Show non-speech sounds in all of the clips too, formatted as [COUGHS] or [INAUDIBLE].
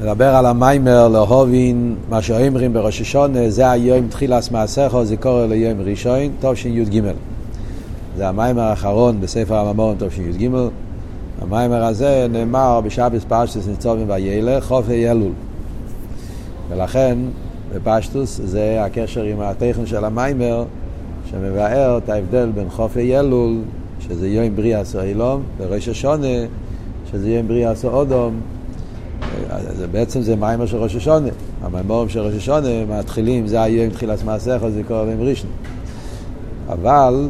נדבר על המיימר להובין מה שאומרים בראש השונה, זה היום תחילס מעשיך, זה קורא ליום ראשון, תשי"ג. זה המיימר האחרון בספר הממורים תשי"ג. המיימר הזה נאמר בשבס פשטוס ניצובים וילך, חופי אלול. ולכן בפשטוס זה הקשר עם הטכן של המיימר שמבאר את ההבדל בין חופי אלול, שזה יום בריאה סוילום, וראש השונה, שזה יום בריאה סאודום. זה בעצם זה מיימר של ראש השונה. המיימורים של ראש השונה מתחילים, זה היום תחילת מעשיך, זה קורא להם ראשון. אבל,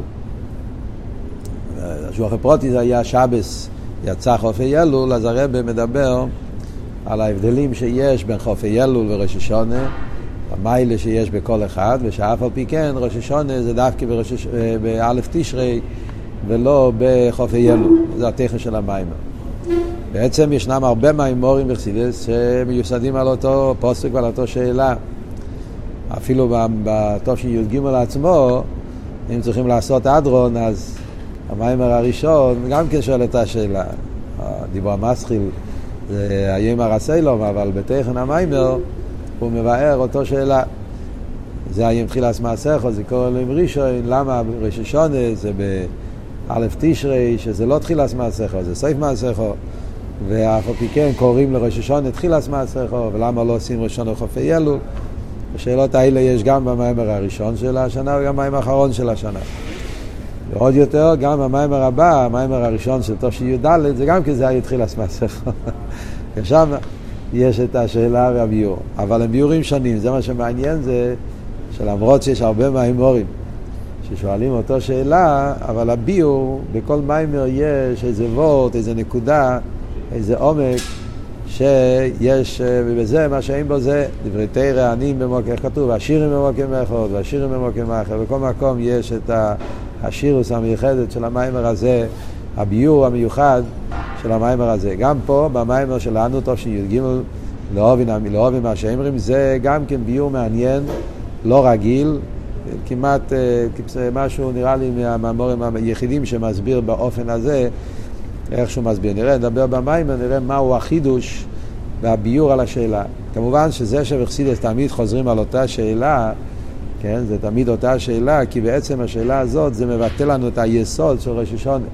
שוח הפרוטי זה היה שבס, יצא חופי אלול, אז הרב מדבר על ההבדלים שיש בין חופי אלול וראש השונה, המיילה שיש בכל אחד, ושאף על פי כן ראש השונה זה דווקא באלף תשרי ולא בחופי אלול, זה הטכן של המיימר. בעצם ישנם הרבה מימורים בחסידס שמיוסדים על אותו פוסק ועל אותו שאלה. אפילו בתשי"ג עצמו, אם צריכים לעשות אדרון, אז המיימר הראשון גם כן שואל את השאלה. דיבור המסחיל זה הימר הסיילום, אבל בתכן המיימר הוא מבאר אותו שאלה. זה היום תחילת מעשיך, זה קורא להם ראשון, למה ראש השונה זה באלף תשרי, שזה לא תחילת מעשיך, זה סעיף מעשיך. ואף על פי כן קוראים לראש השונה תחילת מעשיכו, ולמה לא עושים ראשון לחופי אלול? השאלות האלה יש גם במיימר הראשון של השנה וגם במיימר האחרון של השנה. ועוד יותר, גם במיימר הבא, המיימר הראשון של תשי"ד, זה גם כן זה היה תחילת מעשיכו. [LAUGHS] ושם יש את השאלה והביור. אבל הם ביורים שונים, זה מה שמעניין זה שלמרות שיש הרבה מיימורים ששואלים אותו שאלה, אבל הביור, בכל מיימר יש איזה וורט, איזה נקודה איזה עומק שיש, ובזה מה שאין בו זה דברי תרא עניים במוקר, איך כתוב, השירים במוקר מאחוד והשירים במוקר מאחד, בכל מקום יש את השירוס המיוחדת של המיימר הזה, הביור המיוחד של המיימר הזה. גם פה, במיימר שלנו, תשי"ג, לאהובין מה שאומרים, זה גם כן ביור מעניין, לא רגיל, כמעט משהו נראה לי מהמאמורים היחידים שמסביר באופן הזה איך שהוא מסביר. נראה, נדבר במים ונראה מהו החידוש והביור על השאלה. כמובן שזה שבחסידס תמיד חוזרים על אותה שאלה, כן, זה תמיד אותה שאלה, כי בעצם השאלה הזאת זה מבטא לנו את היסוד של ראש השונה.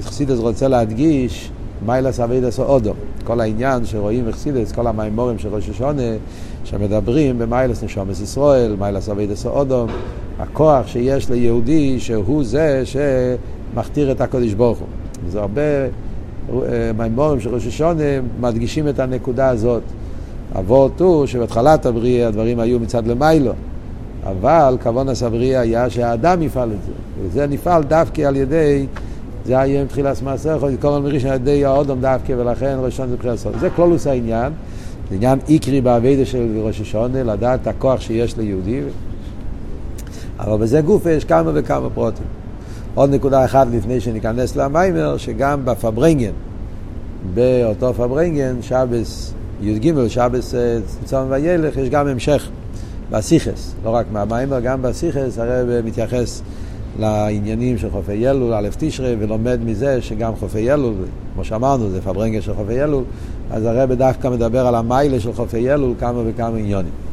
חסידס רוצה להדגיש מיילס אבידס אודום. כל העניין שרואים בחסידס, כל המימורים של ראש השונה, שמדברים במיילס נשומת ישראל, מיילס אבידס אודום, הכוח שיש ליהודי שהוא זה שמכתיר את הקודש ברוך הוא. זה הרבה אה, מימורים של ראש השונה מדגישים את הנקודה הזאת. אבות הוא שבהתחלת הבריאה הדברים היו מצד למיילו, אבל כוון הסבריא היה שהאדם יפעל את זה, וזה נפעל דווקא על ידי, זה היה עם תחילת מעשר, כל מריש על ידי האודום דווקא, ולכן ראש השונה זה בחירת סוד. זה כלולוס העניין, זה עניין איקרי באביידה של ראש השונה, לדעת הכוח שיש ליהודי, אבל בזה גוף יש כמה וכמה פרוטים. עוד נקודה אחת לפני שניכנס למיימר, שגם בפברנגן, באותו פברנגן, שבס י"ג, שבס אה, צום וילך, יש גם המשך בשיחות, לא רק מהמאמר, גם בשיחות, הרבי מתייחס לעניינים של ח"י אלול, א' תשרי, ולומד מזה שגם ח"י אלול, כמו שאמרנו, זה פארברענגען של ח"י אלול, אז הרבי דווקא מדבר על המעלה של ח"י אלול, כמה וכמה עניינים.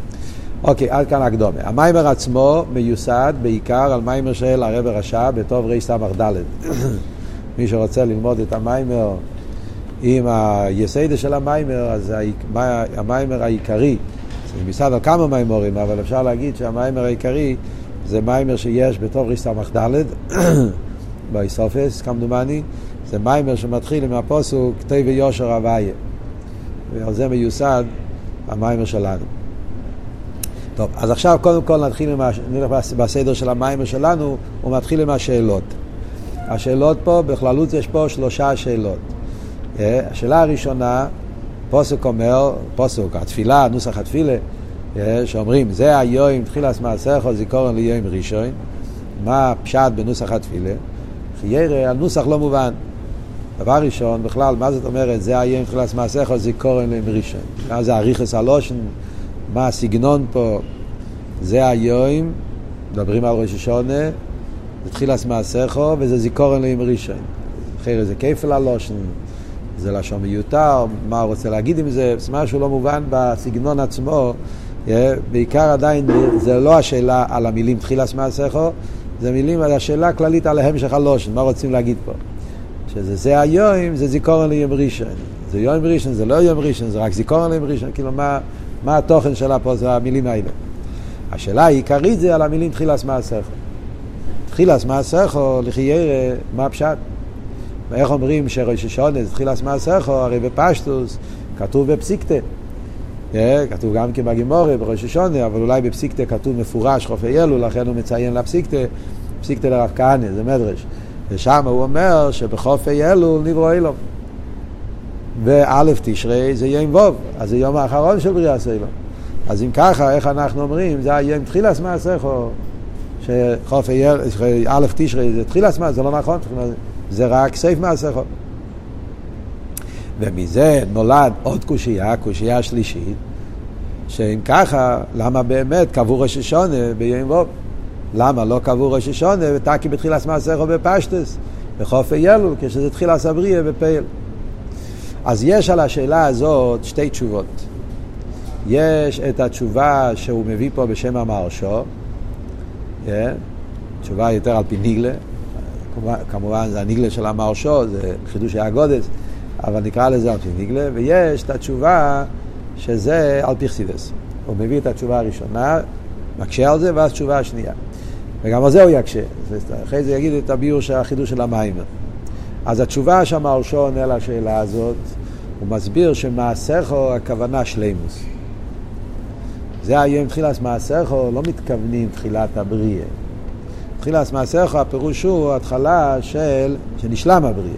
אוקיי, עד כאן ההקדמה. המאמר עצמו מיוסד בעיקר על מאמר של הרבי רש"ב בתרס"ד. [COUGHS] מי שרוצה ללמוד את המאמר עם היסוד של המאמר, אז המיימר העיקרי, זה מיוסד על כמה מיימורים, אבל אפשר להגיד שהמיימר העיקרי זה מיימר שיש בטוב רס"ד, [COUGHS] באיסופס, כמדומני, זה מיימר שמתחיל עם הפוסוק תהי ויושר הוויה. ועל זה מיוסד המיימר שלנו. טוב, אז עכשיו קודם כל נתחיל עם, הש... נלך בסדר של המים שלנו, הוא מתחיל עם השאלות. השאלות פה, בכללות יש פה שלושה שאלות. אה, השאלה הראשונה, פוסק אומר, פוסק, התפילה, נוסח התפילה, אה, שאומרים, זה היום תחילת מעשיך זיכורן ליום ראשון, מה הפשט בנוסח התפילה? חיירה, הנוסח לא מובן. דבר ראשון, בכלל, מה זאת אומרת, זה היום תחילת מעשיך זיכורן ליום ראשון? מה זה אריכס הלושן? מה הסגנון פה? זה היום, מדברים על ראש השונה, זה תחילת מעשיכו וזה זיכורן לאם ראשון. אחרי זה כפל הלושן, זה לשון מיותר, מה הוא רוצה להגיד עם זה, זה משהו לא מובן בסגנון עצמו, בעיקר עדיין זה לא השאלה על המילים תחילס מעשיכו, זה מילים על השאלה הכללית על המשך הלושן, מה רוצים להגיד פה. שזה זה היום, זה זיכרון ליום ראשון. זה יום ראשון, זה לא יום ראשון, זה רק זיכרון ליום ראשון, כאילו מה, מה התוכן שלה פה, זה המילים האלה. השאלה העיקרית זה על המילים תחילס מעשיכו. תחילס לכי ירא, מה הפשט? ואיך אומרים שראש השונה זה תחילס מעשיכו, הרי בפשטוס כתוב בפסיקתא. כתוב גם כן בגימורי, בראש השונה, אבל אולי בפסיקתא כתוב מפורש חופי אלו, לכן הוא מציין לפסיקתא, פסיקתא לרב כהנא, זה מדרש. ושם הוא אומר שבחופי אלו נברו אילום. וא' תשרי זה יום ווב, אז זה יום האחרון של בריאה סלום. אז אם ככה, איך אנחנו אומרים, זה היום תחילס מעשיכו, שחופי א' תשרי זה תחילס מעשיכו, זה לא נכון, זה רק סייף מעשיכו. ומזה נולד עוד קושייה, קושייה שלישית, שאם ככה, למה באמת קבעו ראש השונה ביום ווב? למה לא קבעו ראש השונה ותקי בתחילת מעשיכו בפשטס, בחופי אלול, כשזה תחילת אבריה בפייל. אז יש על השאלה הזאת שתי תשובות. יש את התשובה שהוא מביא פה בשם המהרשו, yeah, תשובה יותר על פי ניגלה, כמובן זה הניגלה של המהרשו, זה חידוש האגודס, אבל נקרא לזה על פי ניגלה, ויש את התשובה שזה על פי חסידס. הוא מביא את התשובה הראשונה, מקשה על זה, ואז תשובה השנייה. וגם על זה הוא יקשה. אחרי זה יגיד את הביור של החידוש של המים. אז התשובה שהמהרשו עונה לשאלה הזאת, הוא מסביר שמעשיכו הכוונה שלימוס. זה היום תחילת מעשיכו, לא מתכוונים תחילת הבריאה. תחילת מעשיכו, הפירוש הוא התחלה של, שנשלם הבריאה.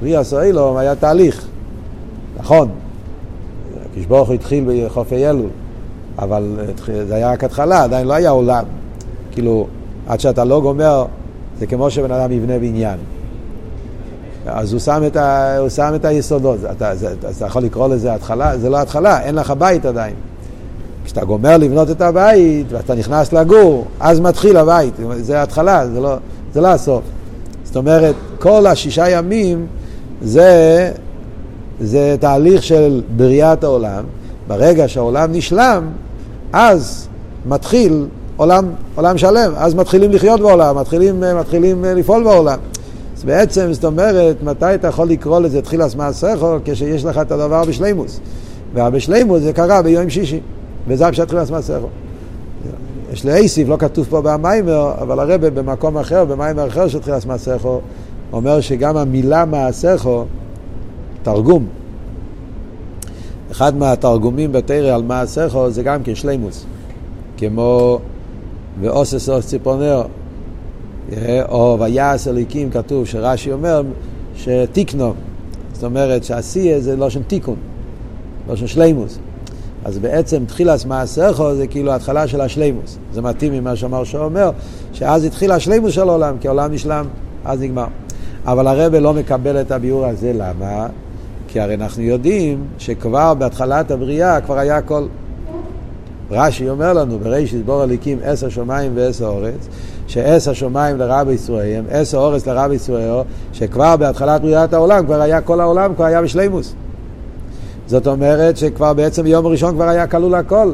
בריאה סוילום היה תהליך, נכון. כשברוך הוא התחיל בחופי אלול, אבל זה היה רק התחלה, עדיין לא היה עולם. כאילו, עד שאתה לא גומר, זה כמו שבן אדם יבנה בניין. אז הוא שם את, ה, הוא שם את היסודות. אתה, זה, אתה יכול לקרוא לזה התחלה, זה לא התחלה, אין לך בית עדיין. כשאתה גומר לבנות את הבית ואתה נכנס לגור, אז מתחיל הבית. זה ההתחלה, זה לא, זה לא הסוף. זאת אומרת, כל השישה ימים זה, זה תהליך של בריאת העולם. ברגע שהעולם נשלם, אז מתחיל עולם, עולם שלם, אז מתחילים לחיות בעולם, מתחילים, מתחילים לפעול בעולם. אז בעצם, זאת אומרת, מתי אתה יכול לקרוא לזה תחילת מעשיכו? כשיש לך את הדבר בשלימוס. והבשלימוס זה קרה ביום שישי, וזה הפשט תחילת מעשיכו. יש לאייסיף, לא כתוב פה במיימר, אבל הרבה במקום אחר, במיימר אחר של תחילת מעשיכו, אומר שגם המילה מעשיכו, תרגום, אחד מהתרגומים בתרא על מעשיכו זה גם כן שלימוס. כמו ואוסס אוס ציפורנר, או ויעש אליקים כתוב שרש"י אומר שתיקנו, זאת אומרת שעשייה זה לא שם תיקון, לא שם שלימוס. אז בעצם תחילת מעשיכו זה כאילו התחלה של השלימוס. זה מתאים ממה שאמר שאומר, שאז התחיל השלימוס של העולם, כי העולם נשלם, אז נגמר. אבל הרבה לא מקבל את הביאור הזה, למה? כי הרי אנחנו יודעים שכבר בהתחלת הבריאה כבר היה הכל. רש"י אומר לנו, בראשית בור הליקים עשר שמיים ועשר אורץ, שעשר שמיים לרב ישראל, עשר אורץ לרב ישראל, שכבר בהתחלת בריאת העולם כבר היה כל העולם, כבר היה בשלימוס. זאת אומרת שכבר בעצם ביום הראשון כבר היה כלול הכל,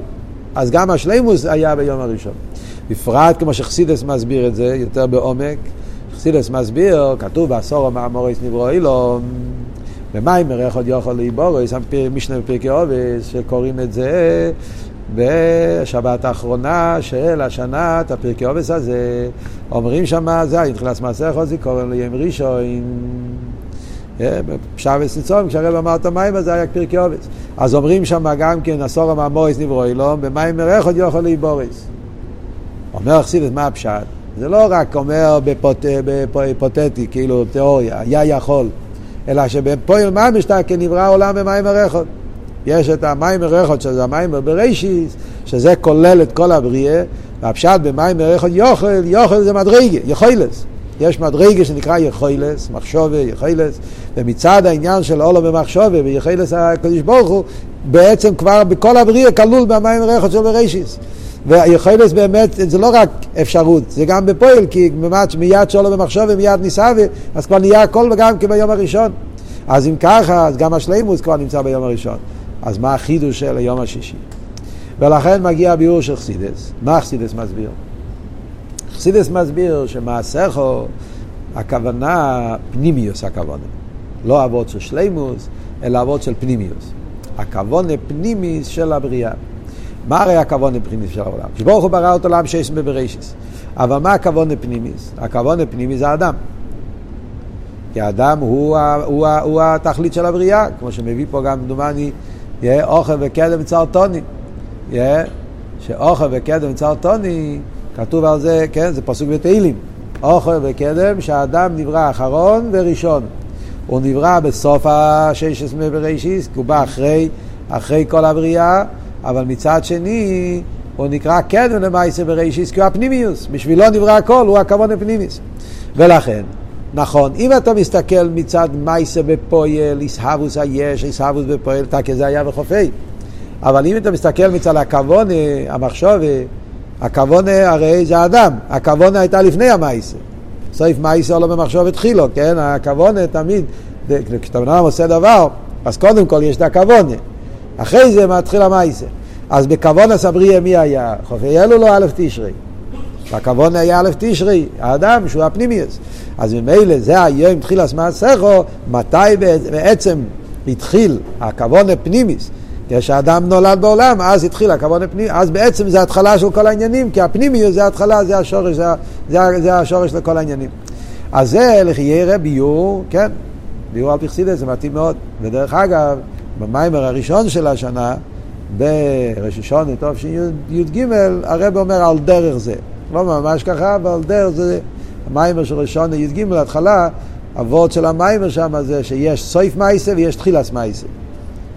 אז גם השלימוס היה ביום הראשון. בפרט כמו שחסידס מסביר את זה יותר בעומק, חסידס מסביר, כתוב בעשור המאמורס נברו אילום, במיימר עוד יכול להיבורס, משנה בפרקי עובס, שקוראים את זה בשבת האחרונה של השנה, את הפרקי עובס הזה, אומרים זה היה תחילת מעשה חוזי, קוראים ליום ראשון, שבס ניצום, כשהרב אמר את המים הזה היה פרקי עובס. אז אומרים שם גם כן, עשור המאמוריס נברו אילום, במים מרך עוד יכול להיבורס. אומר אכסידס, מה הפשט? זה לא רק אומר בהיפותטי, כאילו תיאוריה, היה יכול, אלא שבפועל ממש כנברא העולם במים הרכות. יש את המים הרכות, שזה המים בראשיס, שזה כולל את כל הבריאה, והפשט במים הרכות יוכל, יוכל זה מדרגה, יכולס. יש מדרגה שנקרא יכולס, מחשובה, יכולס, ומצד העניין של עולו במחשובה ויכולס הקדוש ברוך הוא, בעצם כבר בכל הבריאה כלול במים הרכות של בראשיס. והיכולת באמת, זה לא רק אפשרות, זה גם בפועל, כי מיד שעולו במחשוב ומיד ניסה, אז כבר נהיה הכל וגם כביום הראשון. אז אם ככה, אז גם השלימוס כבר נמצא ביום הראשון. אז מה החידוש של היום השישי? ולכן מגיע הביאור של חסידס. מה חסידס מסביר? חסידס מסביר שמעשיכו, הכוונה פנימיוס הכוונה. לא אבות של שלימוס, אלא אבות של פנימיוס. הכוונה פנימיס של הבריאה. מה הרי הכוונה פנימיס של העולם? שברוך הוא ברא את עולם שיש בבראשיס. אבל מה הכוונה פנימיס? הכוונה פנימיס זה האדם. כי האדם הוא, הוא, הוא, הוא התכלית של הבריאה, כמו שמביא פה גם דומני, אוכל וקדם צרטוני. שאוכל וקדם צרטוני, כתוב על זה, כן, זה פסוק בתהילים. אוכל וקדם, שהאדם נברא אחרון וראשון. הוא נברא בסוף השש עשרה בראשיס, הוא בא אחרי, אחרי כל הבריאה, אבל מצד שני הוא נקרא קדם למעשה בראשיס, כי הוא הפנימיוס, בשבילו נברא הכל, הוא הכבוד הפנימיוס. ולכן, נכון, אם אתה מסתכל מצד מייסה בפועל, איסהבוס היש, איסהבוס בפועל, תקה זה היה בחופי. אבל אם אתה מסתכל מצד הכוונה, המחשוב, הכוונה הרי זה האדם, הכוונה הייתה לפני המייסה. סעיף מייסה לא במחשוב התחילו, כן? הכוונה תמיד, כשאתה בן אדם עושה דבר, אז קודם כל יש את הכוונה. אחרי זה מתחיל המייסה. אז בכוונה סבריה מי היה? חופי אלו לא א' תשרי. הכוונה היה א' תשרי, האדם שהוא הפנימיוס. אז ממילא זה היום התחיל הסמאסכו, מתי בעצם התחיל הכוונה פנימיס. כשאדם נולד בעולם, אז התחיל הכוונה פנימי, אז בעצם זה התחלה של כל העניינים, כי הפנימיות זה התחלה, זה השורש, זה, זה, זה השורש לכל העניינים. אז זה לחיירה ביור, כן, ביור על פרסידס, זה מתאים מאוד. ודרך אגב, במיימר הראשון של השנה, בראש השונה תשי"ג, הרב אומר על דרך זה. לא ממש ככה, אבל דרך זה, המיימר של ראשון י"ג, התחלה, הוורד של המיימר שם זה שיש סויף מייסה ויש תחילס מייסה.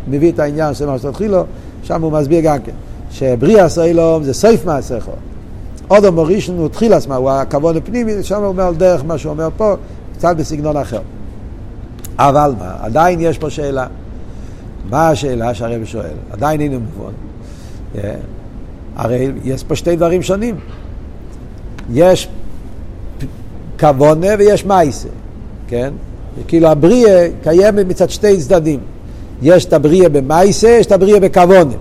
מביא את העניין של מה שתתחילו, שם הוא מסביר גם כן, שבריאה סיילום זה סויף מעשיכו. עוד אומר ראשון הוא תחילס מה, הוא הכבוד הפנימי, שם הוא אומר דרך מה שהוא אומר פה, קצת בסגנון אחר. אבל מה, עדיין יש פה שאלה. מה השאלה שהרב שואל? עדיין אין מובן. Yeah. הרי יש פה שתי דברים שונים. יש כוונה ויש מייסה, כן? כאילו הבריאה קיימת מצד שתי צדדים. יש את הבריאה במייסה, יש את הבריאה בכוונה.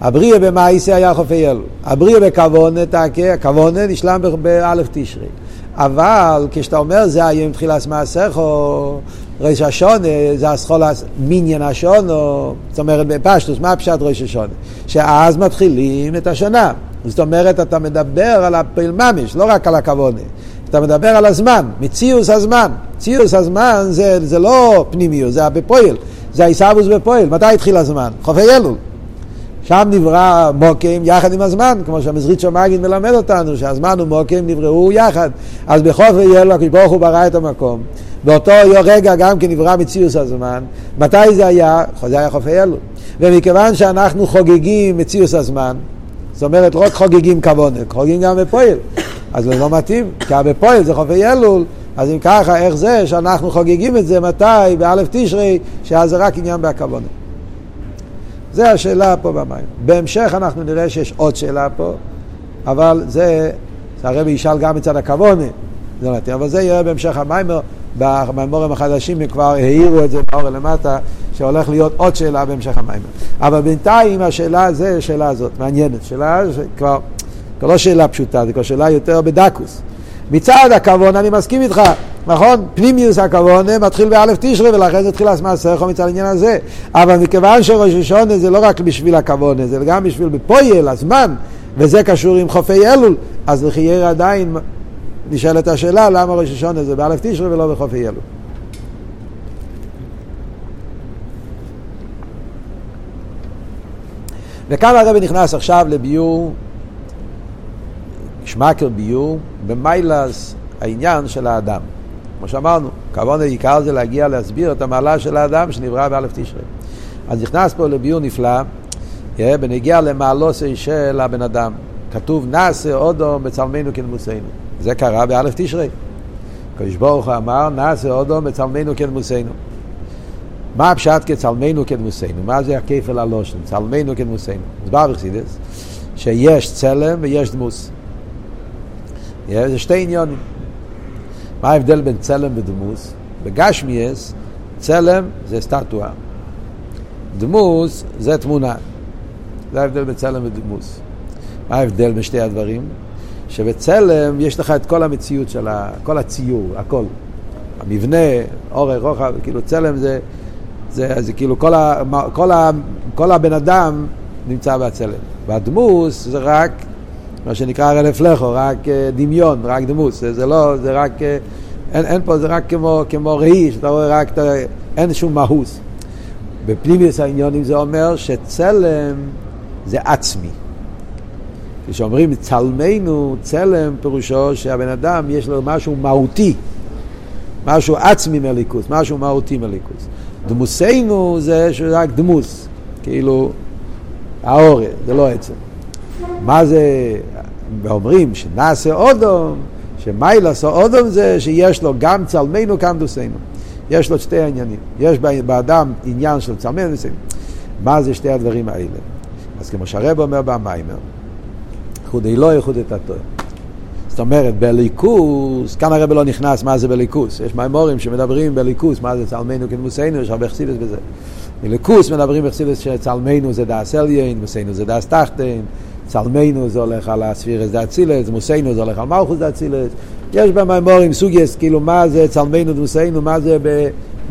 הבריאה במייסה היה חופי אלו. הבריאה בכוונה, הכוונה נשלם באלף תשרי. אבל כשאתה אומר זה היום תחילת מעשיכו, ראש השונה, זה הסחולס מיניאן השונו, זאת אומרת בפשטוס, מה פשט ראש השונה? שאז מתחילים את השנה. זאת אומרת, אתה מדבר על הפעיל ממש, לא רק על הכוונה. אתה מדבר על הזמן, מציאוס הזמן. ציוס הזמן זה, זה לא פנימיוס, זה בפועל. זה העיסאוווס בפועל. מתי התחיל הזמן? חופי אלול. שם נברא מוקים יחד עם הזמן, כמו שהמזריצ'ו מגיד מלמד אותנו, שהזמן ומוקים נבראו יחד. אז בחופי אלול הקדוש ברוך הוא ברא את המקום. באותו רגע גם כן נברא מציאוס הזמן. מתי זה היה? זה היה חופי אלול. ומכיוון שאנחנו חוגגים מציאוס הזמן, זאת אומרת, לא רק חוגגים כבונת, חוגגים גם בפועל. אז זה לא מתאים, כי בפועל זה חופי אלול, אז אם ככה, איך זה שאנחנו חוגגים את זה, מתי? באלף תשרי, שאז זה רק עניין בהכוונה. זה השאלה פה במים. בהמשך אנחנו נראה שיש עוד שאלה פה, אבל זה, הרבי ישאל גם מצד הכוונה, זה לא אבל זה יראה בהמשך המיימר, במימורים החדשים הם כבר העירו את זה באור למטה, שהולך להיות עוד שאלה בהמשך המיימר. אבל בינתיים השאלה זה, השאלה הזאת, מעניינת. שאלה שכבר, כבר לא שאלה פשוטה, זה כבר שאלה יותר בדקוס. מצד הכוון אני מסכים איתך, נכון? פנימיוס הכוון מתחיל באלף תשרי ולכן זה התחיל הסמסכו מצד העניין הזה. אבל מכיוון שראש השונה זה לא רק בשביל הכוון, זה גם בשביל בפויל, הזמן, וזה קשור עם חופי אלול, אז לחייר עדיין נשאלת השאלה למה ראש השונה זה באלף תשרי ולא בחופי אלול. וכאן הרבי נכנס עכשיו לביור שמקר ביור במיילס העניין של האדם. כמו שאמרנו, כבוד העיקר זה להגיע להסביר את המעלה של האדם שנברא באלף תשרי. אז נכנס פה לביור נפלא, בנגיע למעלוסי של הבן אדם. כתוב נעשה אודום בצלמנו כנמוסנו. זה קרה באלף תשרי. הקדוש ברוך הוא אמר נעשה אודום בצלמנו כנמוסנו. מה הפשט כצלמנו כנמוסנו? מה זה הכפל הלושן? צלמנו כנמוסנו. אז בא בחסידס שיש צלם ויש דמוס. זה שתי עניונים. מה ההבדל בין צלם ודמוס? בגשמיאס, צלם זה סטטואה. דמוס זה תמונה. זה ההבדל בין צלם ודמוס. מה ההבדל בין שתי הדברים? שבצלם יש לך את כל המציאות של ה... כל הציור, הכל. המבנה, אורך, רוחב, כאילו צלם זה, זה, זה כאילו כל, ה, כל, ה, כל הבן אדם נמצא בצלם. והדמוס זה רק מה שנקרא רלף לכו, רק אה, דמיון, רק דמוס. זה, זה לא, זה רק, אה, אין, אין פה, זה רק כמו, כמו ראי, שאתה רואה רק, אין שום מהוס. בפנימיוס העניונים זה אומר שצלם זה עצמי. כשאומרים צלמנו, צלם פירושו שהבן אדם יש לו משהו מהותי, משהו עצמי מליכוס, משהו מהותי מליכוס. דמוסנו זה רק דמוס, כאילו האורן, זה לא עצם. מה זה, אומרים שנעשה אודום, שמיילס אודום זה שיש לו גם צלמנו, גם דוסנו. יש לו שתי העניינים. יש באדם עניין של צלמנו ודוסנו. מה זה שתי הדברים האלה? אז כמו שהרב אומר במיימר, איחוד אלוהי, איחוד את התואר. זאת אומרת, בליכוס, כאן הרב לא נכנס מה זה בליכוס. יש מימורים שמדברים בליכוס, מה זה צלמנו כנמוסנו, יש הרבה חסידס בזה. בליכוס מדברים בחסידס שצלמנו זה דאס עליין, מוסנו זה דאס תחתין, צלמנו זה הולך על הספירס דאצילס, מוסנו זה הולך על מלכוס דאצילס. יש במימורים סוגייס, כאילו מה זה צלמנו דמוסנו, מה זה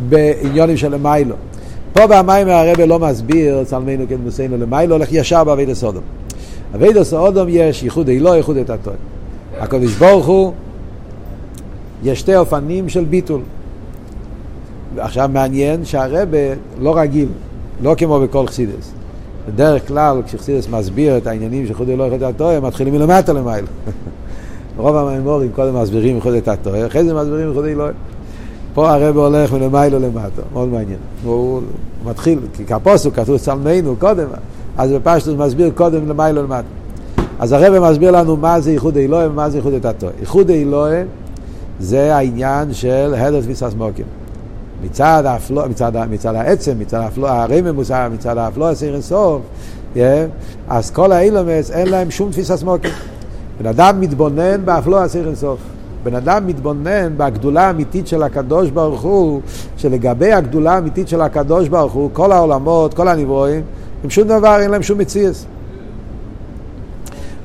בעניונים של מיילו. פה במיימר הרב לא מסביר צלמנו כנמוסנו למיילו, הולך ישר בעביד הסודום. אבידוס האודום יש ייחוד אילו, ייחוד את התואר. הקדוש ברוך הוא, יש שתי אופנים של ביטול. עכשיו מעניין שהרבה לא רגיל, לא כמו בכל חסידס. בדרך כלל כשחסידס מסביר את העניינים של ייחוד אילו, ייחוד את התואר, מתחילים מלמטה למעלה. [LAUGHS] רוב המימורים קודם מסבירים ייחוד את התואר, אחרי זה מסבירים ייחוד אילו. פה הרב הולך מלמעלה למטה, מאוד מעניין. הוא מתחיל, כי כפוסו כתוב צלמנו קודם, אז בפשטוס מסביר קודם למיילו למטה. אז הרב מסביר לנו מה זה איחוד אלוהים ומה זה איחוד התתוי. איחוד אלוהים זה העניין של הדר תפיסת מוקים. מצד, האפלו, מצד, מצד העצם, מצד האפלו, הרממוס, מצד האפלו הסיר אינסוף, yeah, אז כל האילומס אין להם שום תפיסת מוקים. בן אדם מתבונן באפלו הסיר אינסוף. בן אדם מתבונן בגדולה האמיתית של הקדוש ברוך הוא, שלגבי הגדולה האמיתית של הקדוש ברוך הוא, כל העולמות, כל הנברואים, עם שום דבר, אין להם שום מציאס.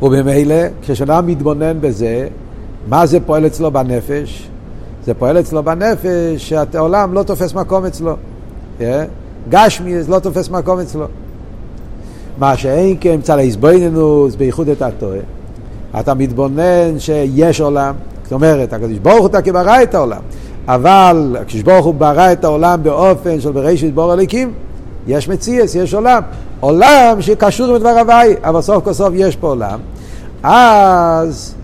ובמילא, כשאדם מתבונן בזה, מה זה פועל אצלו בנפש? זה פועל אצלו בנפש שהעולם לא תופס מקום אצלו. Yeah? גשמי לא תופס מקום אצלו. מה שאין כן מצד ההסבויננוס בייחוד את התועה. אתה מתבונן שיש עולם, זאת אומרת, הקדוש ברוך הוא תקי ברא את העולם, אבל הקדוש ברוך הוא ברא את העולם באופן של בראשית בור הליקים, יש מציאס, יש עולם. עולם שקשור עם דבר הוואי, אבל סוף כל סוף יש פה עולם. אז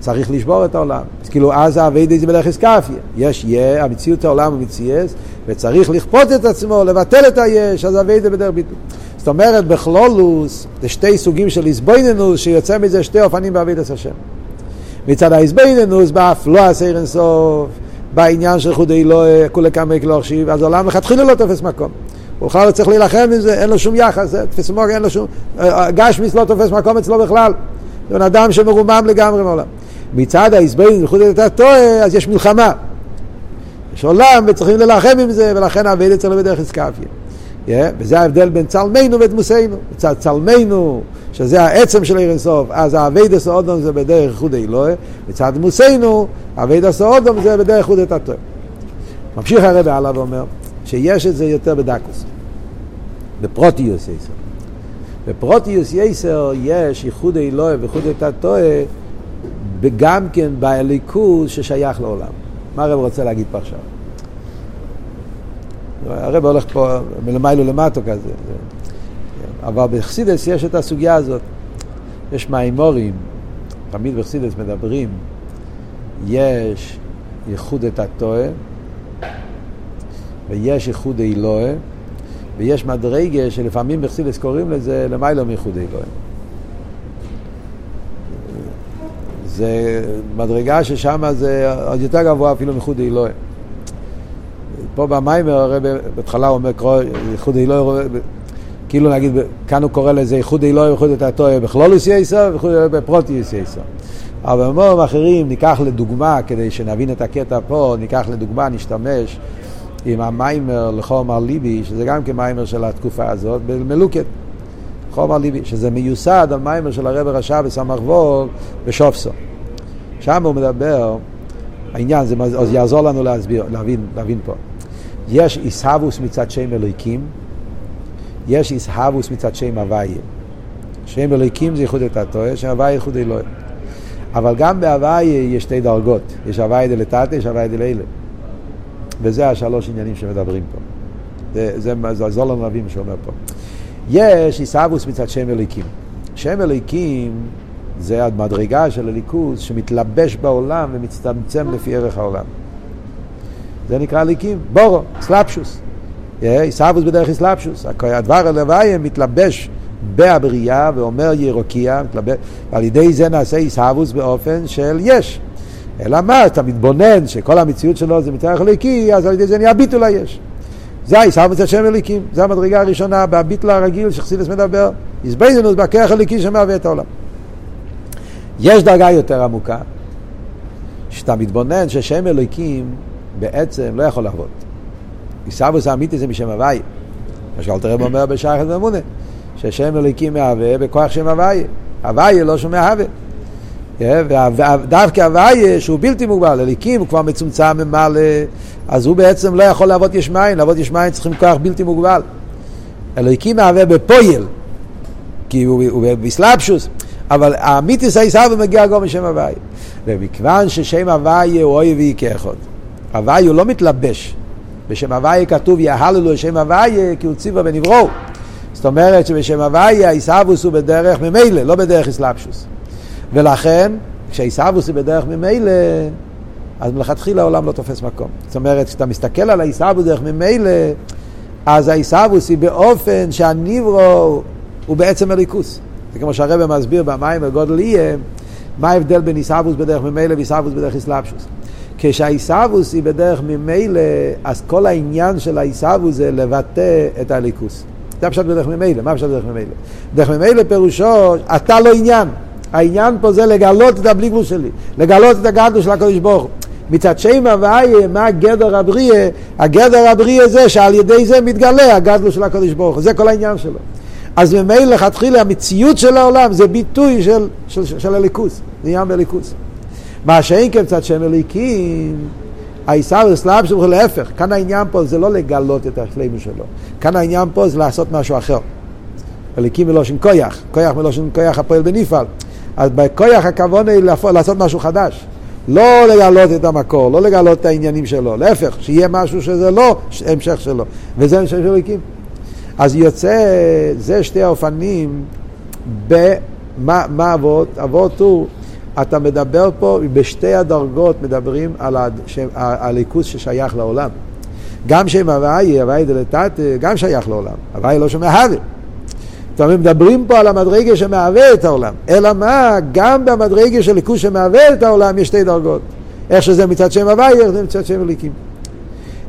צריך לשבור את העולם. אז כאילו, אז האביידה זה בדרך אסקאפיה. יש יה, המציאות העולם הוא מציאס, וצריך לכפות את עצמו, לבטל את היש, אז האביידה בדרך ביטול. זאת אומרת, בכלולוס, זה שתי סוגים של איזבויננוס, שיוצא מזה שתי אופנים באביידת השם. מצד האיזבויננוס, באף לא עשר אינסוף, בעניין של חודי לא, כולי כמה לא החשיב, אז העולם מלכתחילה לא תופס מקום. הוא בכלל לא צריך להילחם עם זה, אין לו שום יחס, תפס מוג, אין לו שום, אה, אה, גשמיס לא תופס מקום אצלו בכלל. זה בן אדם שמרומם לגמרי מעולם. מצד ההסברים, בייחוד את הטועה, אז יש מלחמה. יש עולם וצריכים להילחם עם זה, ולכן האבד אצלנו בדרך אסקאפיה. Yeah, וזה ההבדל בין צלמנו ודמוסנו. מצד צלמנו, שזה העצם של עיר אינסוף, אז האבד הסעודום זה בדרך איחוד אלוהי, מצד דמוסנו, האבד הסעודום זה בדרך איחוד את. ממשיך הרב הלאה ואומר, שיש את זה יותר בדקוס. בפרוטיוס יסר. בפרוטיוס יסר יש ייחוד אלוהי וייחוד תתוה וגם כן בליכוז ששייך לעולם. מה הרב רוצה להגיד פה עכשיו? הרב הולך פה מלמיילו למטו כזה. אבל בחסידס יש את הסוגיה הזאת. יש מימורים, תמיד בחסידס מדברים, יש ייחוד את התועה ויש ייחוד אלוהי ויש מדרגה שלפעמים בחסידס קוראים לזה למיילו מייחוד אלוהי. זה מדרגה ששם זה עוד יותר גבוה אפילו מייחוד אלוהי. פה במיימר הרי בהתחלה הוא אומר ייחוד אלוהי, כאילו נגיד, כאן הוא קורא לזה ייחוד אלוהי וייחוד את התועה בכלולוס יסר וייחוד אלוהי בפרוטיוס יסר. אבל במורים אחרים ניקח לדוגמה, כדי שנבין את הקטע פה, ניקח לדוגמה, נשתמש עם המיימר לחומר ליבי, שזה גם כמיימר של התקופה הזאת, במלוקת. חומר ליבי, שזה מיוסד על מיימר של הרב רשע בסמ"ך ווב בשופסו. שם הוא מדבר, העניין, זה אז יעזור לנו להסביר, להבין, להבין פה. יש איסהבוס מצד שם אלוהיקים, יש איסהבוס מצד שם הוויה. שם אלוהיקים זה ייחוד את התואר, שם הוויה ייחוד אלוהים. אבל גם בהוויה יש שתי דרגות, יש הוויה דלתתא, יש הוויה דלילה. וזה השלוש עניינים שמדברים פה. זה, זה, זה להבין מה שאומר פה. יש עיסאוווס מצד שם אליקים. שם אליקים זה המדרגה של הליכוז שמתלבש בעולם ומצטמצם לפי ערך העולם. זה נקרא אליקים, בורו, סלפשוס. עיסאוווס בדרך אסלאפשוס. הדבר הלוואי מתלבש בהבריאה ואומר ירוקיע, ועל ידי זה נעשה עיסאוווס באופן של יש. אלא מה, אתה מתבונן שכל המציאות שלו זה מתארך אליקי, אז על ידי זה נהיה ביטול היש. זה העיסאוווס השם אליקים, זה המדרגה הראשונה בביטל הרגיל שחסילס מדבר, איזבייזנוס בכרך אליקי שמהווה את העולם. יש דרגה יותר עמוקה, שאתה מתבונן ששם אליקים בעצם לא יכול לעבוד. עיסאוווס האמיתי זה משם הוואי. מה שאלתרם אומר בשייכת ומונה, ששם אליקים מהווה בכוח שם הוואי. הוואי לא שומע הווה. ודווקא הוויה שהוא בלתי מוגבל, אליקים הוא כבר מצומצם ממלא, אז הוא בעצם לא יכול לעבוד יש מים, לעבוד יש מים צריכים כוח בלתי מוגבל. אליקים מהווה בפויל, כי הוא, הוא בסלאפשוס, אבל המיתיס הישאב מגיע גם משם הוויה. ומכיוון ששם הוויה הוא אוי ואי כאחד, הוויה הוא לא מתלבש. בשם הוויה כתוב יהללו לשם הוויה כי הוא ציווה ונברו. זאת אומרת שבשם הוויה הישאבוס הוא בדרך ממילא, לא בדרך אסלאפשוס. ולכן, כשהעיסאוווס היא בדרך ממילא, אז מלכתחילה העולם לא תופס מקום. זאת אומרת, כשאתה מסתכל על העיסאוווס דרך ממילא, אז העיסאוווס היא באופן שהניברו הוא בעצם הליכוס. זה כמו שהרבא מסביר במים וגודל יהיה, מה ההבדל בין עיסאוווס בדרך ממילא ועיסאוווס בדרך אסלאפשוס. כשהעיסאוווס היא בדרך ממילא, אז כל העניין של העיסאוווס זה לבטא את הליכוס. זה הפשט בדרך ממילא, מה הפשט בדרך ממילא? בדרך ממילא פירושו, אתה לא עניין. העניין פה זה לגלות את הבלי שלי, לגלות את הגדול של הקדוש ברוך הוא. מצד שם הוויה, מה גדר הבריאה? הגדר הבריאה זה שעל ידי זה מתגלה הגדול של הקדוש ברוך הוא, זה כל העניין שלו. אז ממילא לכתחילה המציאות של העולם זה ביטוי של, של, של, של הליכוס, זה עניין בליכוס. מה שאין כן קצת שם אליקים, העיסאוויר סלאב שלו להפך, כאן העניין פה זה לא לגלות את השלימו שלו, כאן העניין פה זה לעשות משהו אחר. אליקים מלושן כויח, כויח מלושן כויח הפועל בנפעל. אז בכוח הכוון היא לעשות משהו חדש. לא לגלות את המקור, לא לגלות את העניינים שלו, להפך, שיהיה משהו שזה לא המשך שלו, וזה המשך של אלוקים. אז יוצא, זה שתי האופנים במה מה אבות, אבות הוא, אתה מדבר פה, בשתי הדרגות מדברים על הליכוס ששייך לעולם. גם שם הוואי, הוואי דלתת, גם שייך לעולם, הוואי לא שומע הווה. זאת אומרת, מדברים פה על המדרגה שמהווה את העולם. אלא מה, גם במדרגה של ליכוז שמהווה את העולם יש שתי דרגות. איך שזה מצד שם הוואי, איך זה מצד שם אליקים.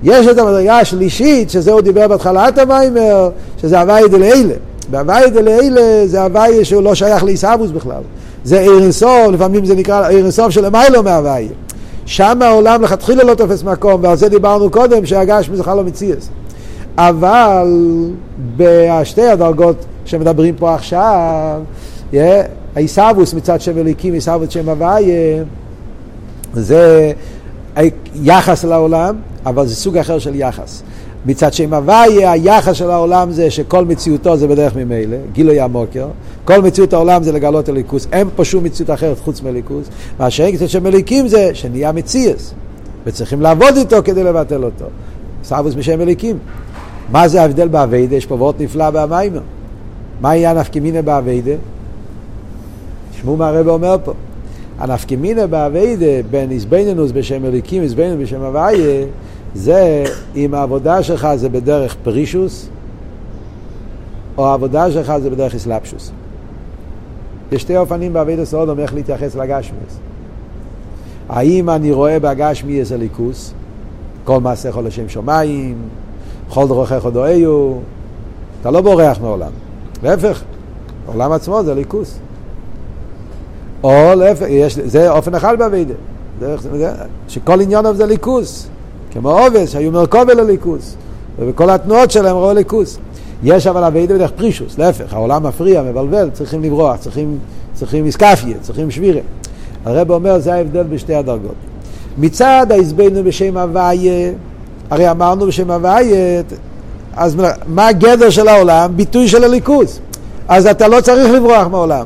יש את המדרגה השלישית, שזה הוא דיבר בהתחלת המיימר, שזה הוואי דלאלה. בהוואי דלאלה זה הוואי שהוא לא שייך לעיסאוווס בכלל. זה עיר אינסוף, לפעמים זה נקרא עיר אינסוף של מיילו מהוואי. שם העולם לכתחילה לא תופס מקום, ועל זה דיברנו קודם, שהגש בכלל לא מציאס. אבל בשתי הדרגות שמדברים פה עכשיו, העיסאוווס מצד שם אליקים, עיסאוווס שם הוויה, זה יחס לעולם, אבל זה סוג אחר של יחס. מצד שם הוויה, היחס של העולם זה שכל מציאותו זה בדרך ממילא, גילוי המוקר, כל מציאות העולם זה לגלות אליקוס, אין פה שום מציאות אחרת חוץ מאליקוס, מה שאין קצת שם אליקים זה שנהיה מציאס, וצריכים לעבוד איתו כדי לבטל אותו. סבוס בשם אליקים. מה זה ההבדל באביידה? יש פה וורט נפלא במיימר. מה יהיה הנפקמינה באביידה? תשמעו מה הרב אומר פה. הנפקמינה באביידה בין איזבנינוס בשם אליקים, איזבנינוס בשם הוויה, זה אם העבודה שלך זה בדרך פרישוס, או העבודה שלך זה בדרך אסלאפשוס. יש שתי אופנים באביידה סעודום איך להתייחס לגשמיאס. האם אני רואה בגשמיאס הליכוס, כל מעשיך לשם שמיים, כל דרוכך דואיו, אתה לא בורח מעולם. להפך, העולם עצמו זה ליכוס. או להפך, יש, זה אופן אחד באביידה. שכל עניון זה ליכוס. כמו עובס, שהיו מרכובל לליכוס, ובכל התנועות שלהם ראו ליכוס. יש אבל אביידה בדרך פרישוס, להפך, העולם מפריע, מבלבל, צריכים לברוח, צריכים, צריכים איסקפיה, צריכים שבירה. הרב אומר, זה ההבדל בשתי הדרגות. מצד ההסבנו בשם הוויה, הרי אמרנו בשם הוויה, אז מה הגדר של העולם? ביטוי של הליכוז. אז אתה לא צריך לברוח מהעולם.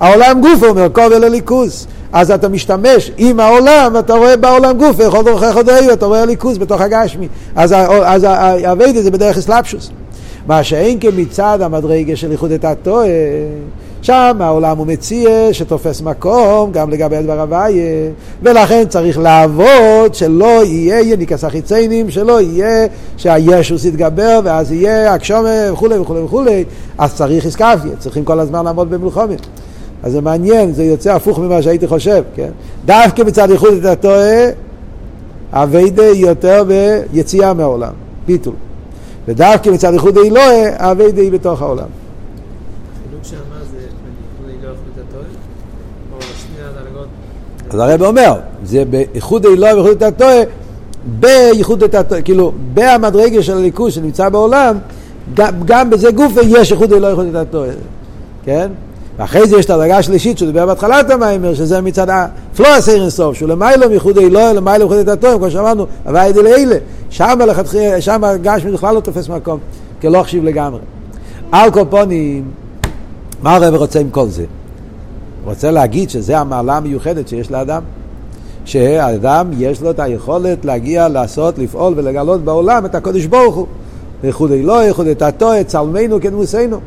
העולם גוף אומר, כובל הליכוז. אז אתה משתמש עם העולם, אתה רואה בעולם גוף, יכול דורכי חודאי, אתה רואה ליכוז בתוך הגשמי. אז, האביידה זה בדרך אסלאפשוס. מה שאין כמצד המדרגה של איחוד את התועה, שם העולם הוא מציע שתופס מקום גם לגבי הדבר הוויה, ולכן צריך לעבוד שלא יהיה יניקס החיציינים, שלא יהיה שהישוס יתגבר ואז יהיה הקשומה וכולי וכולי וכולי, אז צריך איסקפיה, צריכים כל הזמן לעמוד במלחומת. אז זה מעניין, זה יוצא הפוך ממה שהייתי חושב, כן? דווקא מצד איחוד את התועה, אביידה יותר ביציאה מהעולם, ביטול. ודווקא מצד איחוד אלוהה, אביידה היא בתוך העולם. אז הרב אומר, זה באיחוד אלוהי ואיחוד התועה, בייחוד התועה, כאילו, במדרגה של הליכוז שנמצא בעולם, גם, גם בזה גופה יש איחוד אלוהי ואיחוד התועה, כן? ואחרי זה יש את הדרגה השלישית שהוא דיבר בהתחלת המיימר, שזה מצד הפלואס אין סוף, שהוא למיילו מייחוד אלוהי, למיילו מייחוד התועה, כמו שאמרנו, הווי דלאלה, שם לכתחילה, שם גשמי בכלל לא תופס מקום, כי לא חשיב לגמרי. על מה הרב רוצה עם כל זה? רוצה להגיד שזה המעלה המיוחדת שיש לאדם. שהאדם יש לו את היכולת להגיע, לעשות, לפעול ולגלות בעולם את הקודש ברוך הוא. איחוד אלוה, איחוד את התו, את צלמנו כנמוסנו.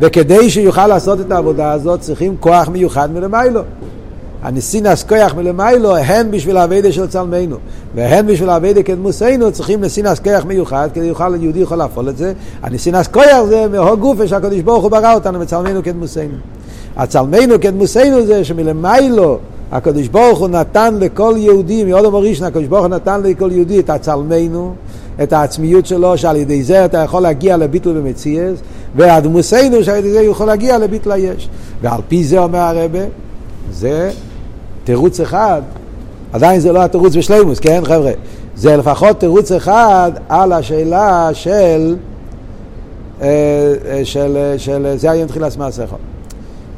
וכדי שיוכל לעשות את העבודה הזאת צריכים כוח מיוחד מלמיילו. הנסינס כוח מלמיילו הן בשביל האביידה של צלמנו והן בשביל האביידה כדמוסנו צריכים נסינס כוח מיוחד כדי יוכל יהודי יכול להפעול את זה הנסינס כוח זה מהוג גופה שהקדוש ברוך הוא ברא אותנו מצלמנו כדמוסנו הצלמנו כדמוסנו זה שמלמיילו הקדוש ברוך הוא נתן לכל יהודי, מאודו מורישן, הקדוש ברוך הוא נתן לכל יהודי את הצלמנו, את העצמיות שלו, שעל ידי זה אתה יכול להגיע לביטול במציאס, והדמוסנו שעל ידי זה יכול להגיע לביטול היש. ועל פי זה אומר הרבה, זה תירוץ אחד, עדיין זה לא התירוץ בשלימוס, כן חבר'ה? זה לפחות תירוץ אחד על השאלה של, אה, אה, של, של, של זה היום תחילת מעשיך.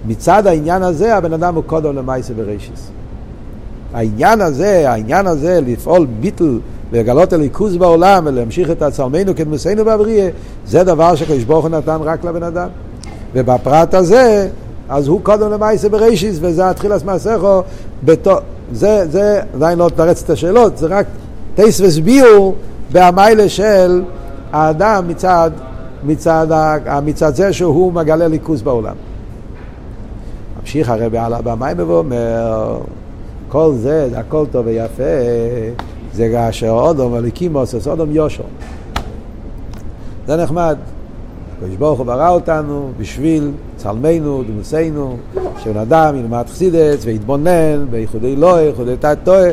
מצד העניין הזה הבן אדם הוא קודם למעשה בראשיס. העניין הזה, העניין הזה לפעול ביטל ולגלות הליכוז בעולם ולהמשיך את עצמנו כדמוסנו בבריאה, זה דבר שקדוש ברוך הוא נתן רק לבן אדם. ובפרט הזה, אז הוא קודם למעשה בראשיס, וזה התחילת מעשיכו, זה, זה עדיין לא תרץ את השאלות, זה רק טייס וסביעו בהמיילה של האדם מצד, מצד, מצד זה שהוא מגלה ליכוז בעולם. ממשיך הרבי על הבמאי ואומר, כל זה, זה הכל טוב ויפה, זה כאשר אודום הליקימוס, אז אודום יושו. זה נחמד. הקדוש ברוך הוא ברא אותנו בשביל צלמנו, דמוסנו, שבן אדם ילמד חסידס ויתבונן בייחודי לא, ייחודי תת-טועה,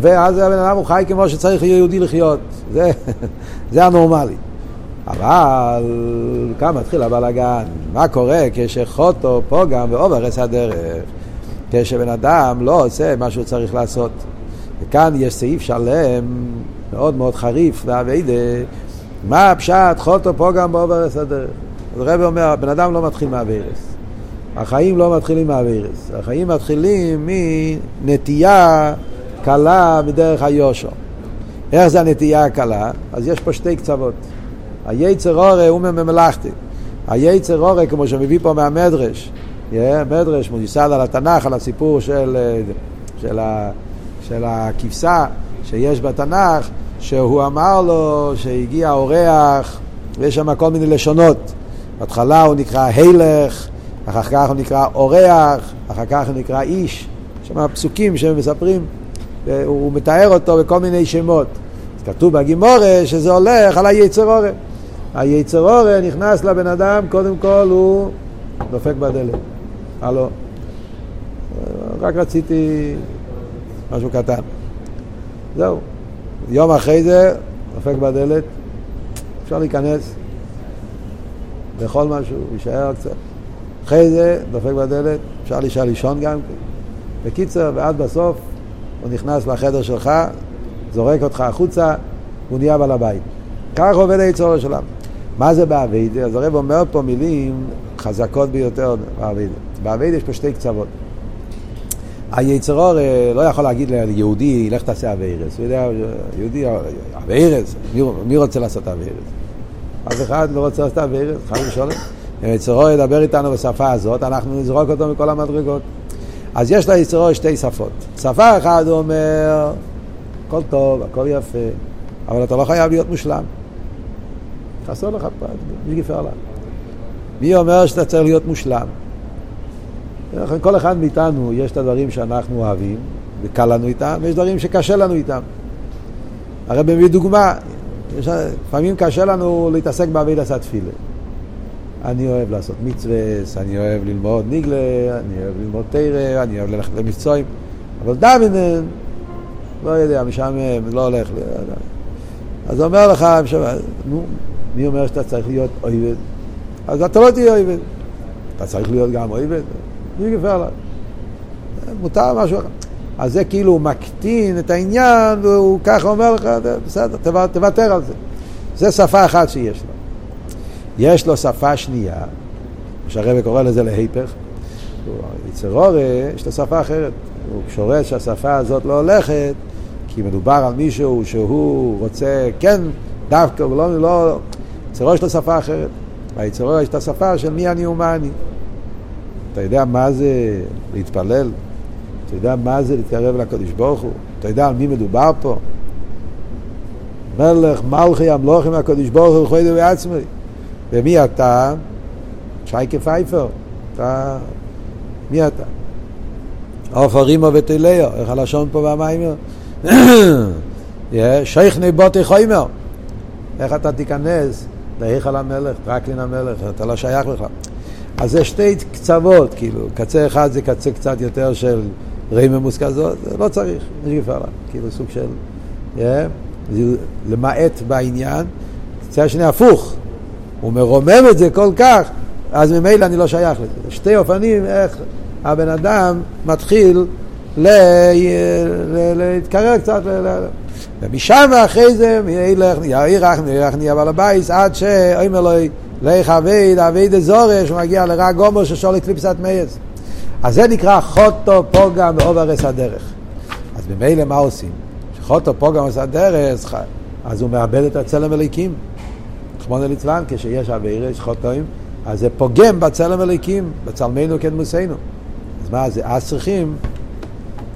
ואז הבן אדם הוא חי כמו שצריך יהודי לחיות. זה, [LAUGHS] זה הנורמלי. אבל כאן מתחיל הבלאגן, מה קורה כשחוטו פוגם ועוברס הדרך, כשבן אדם לא עושה מה שהוא צריך לעשות. וכאן יש סעיף שלם מאוד מאוד חריף ואביידה, מה הפשט חוטו פוגם בעוברס הדרך. אז הרב אומר, הבן אדם לא מתחיל מהווירס. החיים לא מתחילים מהווירס, החיים מתחילים מנטייה קלה מדרך היושו. איך זה הנטייה הקלה? אז יש פה שתי קצוות. היצר אורי הוא ממלכתי. היצר אורי, כמו שמביא פה מהמדרש, מדרש מודיסד על התנ"ך, על הסיפור של, של, ה, של הכבשה שיש בתנ"ך, שהוא אמר לו שהגיע אורח, ויש שם כל מיני לשונות. בהתחלה הוא נקרא הילך, אחר כך הוא נקרא אורח, אחר כך הוא נקרא איש. יש שם פסוקים שמספרים, הוא מתאר אותו בכל מיני שמות. כתוב בגימורה שזה הולך על היצר אורי. היצר אורה נכנס לבן אדם, קודם כל הוא דופק בדלת. הלו. רק רציתי משהו קטן. זהו. יום אחרי זה, דופק בדלת, אפשר להיכנס, לאכול משהו, להישאר קצת. אחרי זה, דופק בדלת, אפשר להישאר לישון גם כן. בקיצר, ועד בסוף, הוא נכנס לחדר שלך, זורק אותך החוצה, הוא נהיה בעל הבית. כך עובד היצור שלנו. מה זה באביידה? אז הרב אומר פה מילים חזקות ביותר באביידה. באביידה יש פה שתי קצוות. היצרור לא יכול להגיד ליהודי, לך תעשה אביירס. הוא יודע, יהודי, אביירס, מי, רוצה לעשות אביירס? אף אחד לא רוצה לעשות אביירס, חד ושלום. אם היצרור ידבר איתנו בשפה הזאת, אנחנו נזרוק אותו מכל המדרגות. אז יש ליצרור שתי שפות. שפה אחת הוא אומר, הכל טוב, הכל יפה, אבל אתה לא חייב להיות מושלם. חסר לך פרט, מי גיפר עליו? מי אומר שאתה צריך להיות מושלם? כל אחד מאיתנו יש את הדברים שאנחנו אוהבים וקל לנו איתם, ויש דברים שקשה לנו איתם. הרי מביא דוגמה, יש, לפעמים קשה לנו להתעסק בעביד עשה תפילה. אני אוהב לעשות מצווה, אני אוהב ללמוד ניגלה, אני אוהב ללמוד תרא, אני אוהב ללכת למבצועים, אבל דמינן, לא יודע, משעמם, לא הולך. לא אז אומר לך, נו, מי אומר שאתה צריך להיות אויבד? אז אתה לא תהיה אויבד. אתה צריך להיות גם אויבד. מי גפר עליו? מותר משהו אחר. אז זה כאילו הוא מקטין את העניין, והוא ככה אומר לך, בסדר, תוותר על זה. זה שפה אחת שיש לו. יש לו שפה שנייה, שהרבא קורא לזה להיפך, יצרורה, יש לו שפה אחרת. הוא שורש שהשפה הזאת לא הולכת, כי מדובר על מישהו שהוא רוצה, כן, דווקא, הוא לא, לא, יצרור יש לו שפה אחרת. ביצרור יש את השפה של מי אני ומה אני. אתה יודע מה זה להתפלל? אתה יודע מה זה להתקרב לקדוש ברוך הוא? אתה יודע על מי מדובר פה? מלך מלכי המלוכים הקדוש ברוך הוא חוידו בעצמי. ומי אתה? שייקה פייפר. אתה... מי אתה? עופר רימו ותלאו, איך הלשון פה במיימר? [CLEARS THROAT] שייך נבוטי חיימר. איך אתה תיכנס להיכל המלך, טרקלין המלך, אתה לא שייך לך. אז זה שתי קצוות, כאילו, קצה אחד זה קצה קצת יותר של רייממוס כזאת, זה לא צריך, נגיף עליו, כאילו סוג של, yeah, למעט בעניין, קצה השני הפוך, הוא מרומם את זה כל כך, אז ממילא אני לא שייך לזה. שתי אופנים איך הבן אדם מתחיל להתקרר קצת, ומשם אחרי זה, ילך, יאירך, ילך נהיה בעל הבייס, עד שאומר לו, לך אביד, אביד אזורש, הוא מגיע לרע גומר ששול קליפסת מייס. אז זה נקרא חוטו פוגם ואוברס הדרך. אז ממילא מה עושים? שחוטו פוגם ועושה דרך, אז הוא מאבד את הצלם אליקים. חמונה ליצלן, כשיש אבירה, יש חוטואים, אז זה פוגם בצלם אליקים, בצלמנו כדמוסנו. אז מה זה? אז צריכים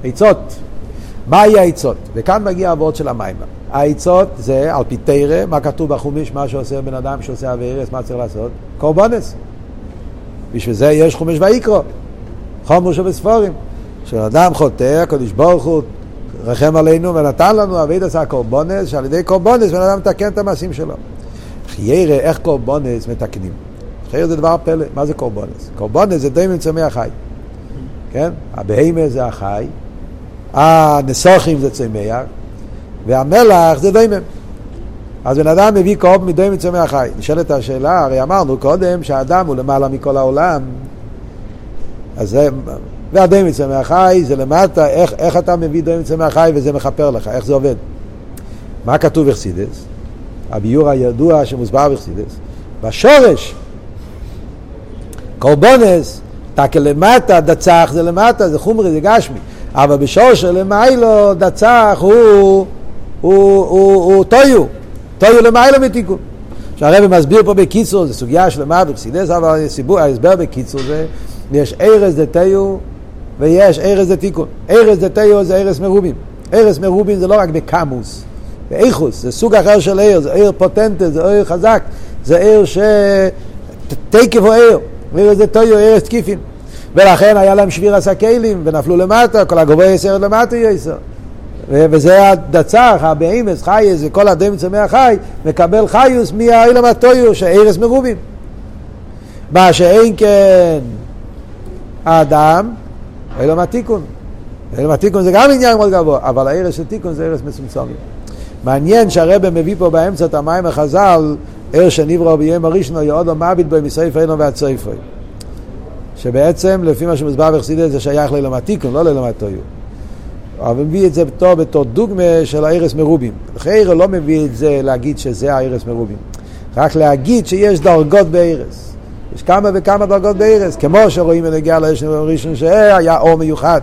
עצות. מהי העצות? וכאן מגיע הוורד של המים. העצות זה על פי תרא, מה כתוב בחומיש, מה שעושה בן אדם שעושה אבירס, מה צריך לעשות? קורבנס. בשביל זה יש חומש ויקרו, חומר שבספורים. כשאדם חוטא, הקדוש ברוך הוא רחם עלינו ונתן לנו אבית עשה קורבנס, שעל ידי קורבנס בן אדם מתקן את המעשים שלו. חיירה, איך קורבנס מתקנים? חיירה זה דבר פלא, מה זה קורבנס? קורבנס זה די מצמח חי. כן? הבהמה זה החי, הנסוכים זה צמח, והמלח זה דיימם. אז בן אדם מביא קרוב מדיימם צמח חי. נשאלת השאלה, הרי אמרנו קודם שהאדם הוא למעלה מכל העולם. אז זה, והדיימם צמח חי זה למטה, איך, איך אתה מביא דיימם צמח חי וזה מכפר לך, איך זה עובד? מה כתוב בחסידס? הביור הידוע שמוסבר בחסידס. בשורש, קורבונס, תקל למטה, דצח זה למטה, זה חומרי, זה גשמי. אבל בשור של למיילו דצח הוא, הוא, הוא, הוא, טויו, טויו למיילו מתיקון. שהרבא מסביר פה בקיצור, זו סוגיה שלמה בחסידס, אבל הסיבור, ההסבר בקיצור זה, יש ארז דתיו ויש ארז דתיקון. ארז דתיו זה ארז מרובים. ארז מרובים זה לא רק בקמוס, באיכוס, זה סוג אחר של עיר, זה עיר פוטנטה, זה עיר חזק, זה עיר ש... תקף הוא עיר, ארז דתיו, ארז תקיפים. ולכן היה להם שביר הסקלים ונפלו למטה, כל הגובה יסר למטה יסר. וזה הדצח, הבהמס, חייס, וכל הדם צמח חי, מקבל חיוס מהאילם הטויו, שארס מרובים. מה שאין כן האדם, אילם התיקון. אילם התיקון זה גם עניין מאוד גבוה, אבל הארס של תיקון זה ארס מצומצם. מעניין שהרבא מביא פה באמצע את המים החז"ל, ער שנברו ביום הראשון, יעודו מביט בו מסעיף אינו והצויפוי. שבעצם, לפי מה שמוסבר בחסידס, זה שייך ללמד תיקון, לא ללמד טויו. אבל מביא את זה בתור, בתור דוגמה של הארס מרובים. חייר לא מביא את זה להגיד שזה הארס מרובים. רק להגיד שיש דרגות בארס. יש כמה וכמה דרגות בארס, כמו שרואים בנגיע לשם הראשון שהיה אור מיוחד,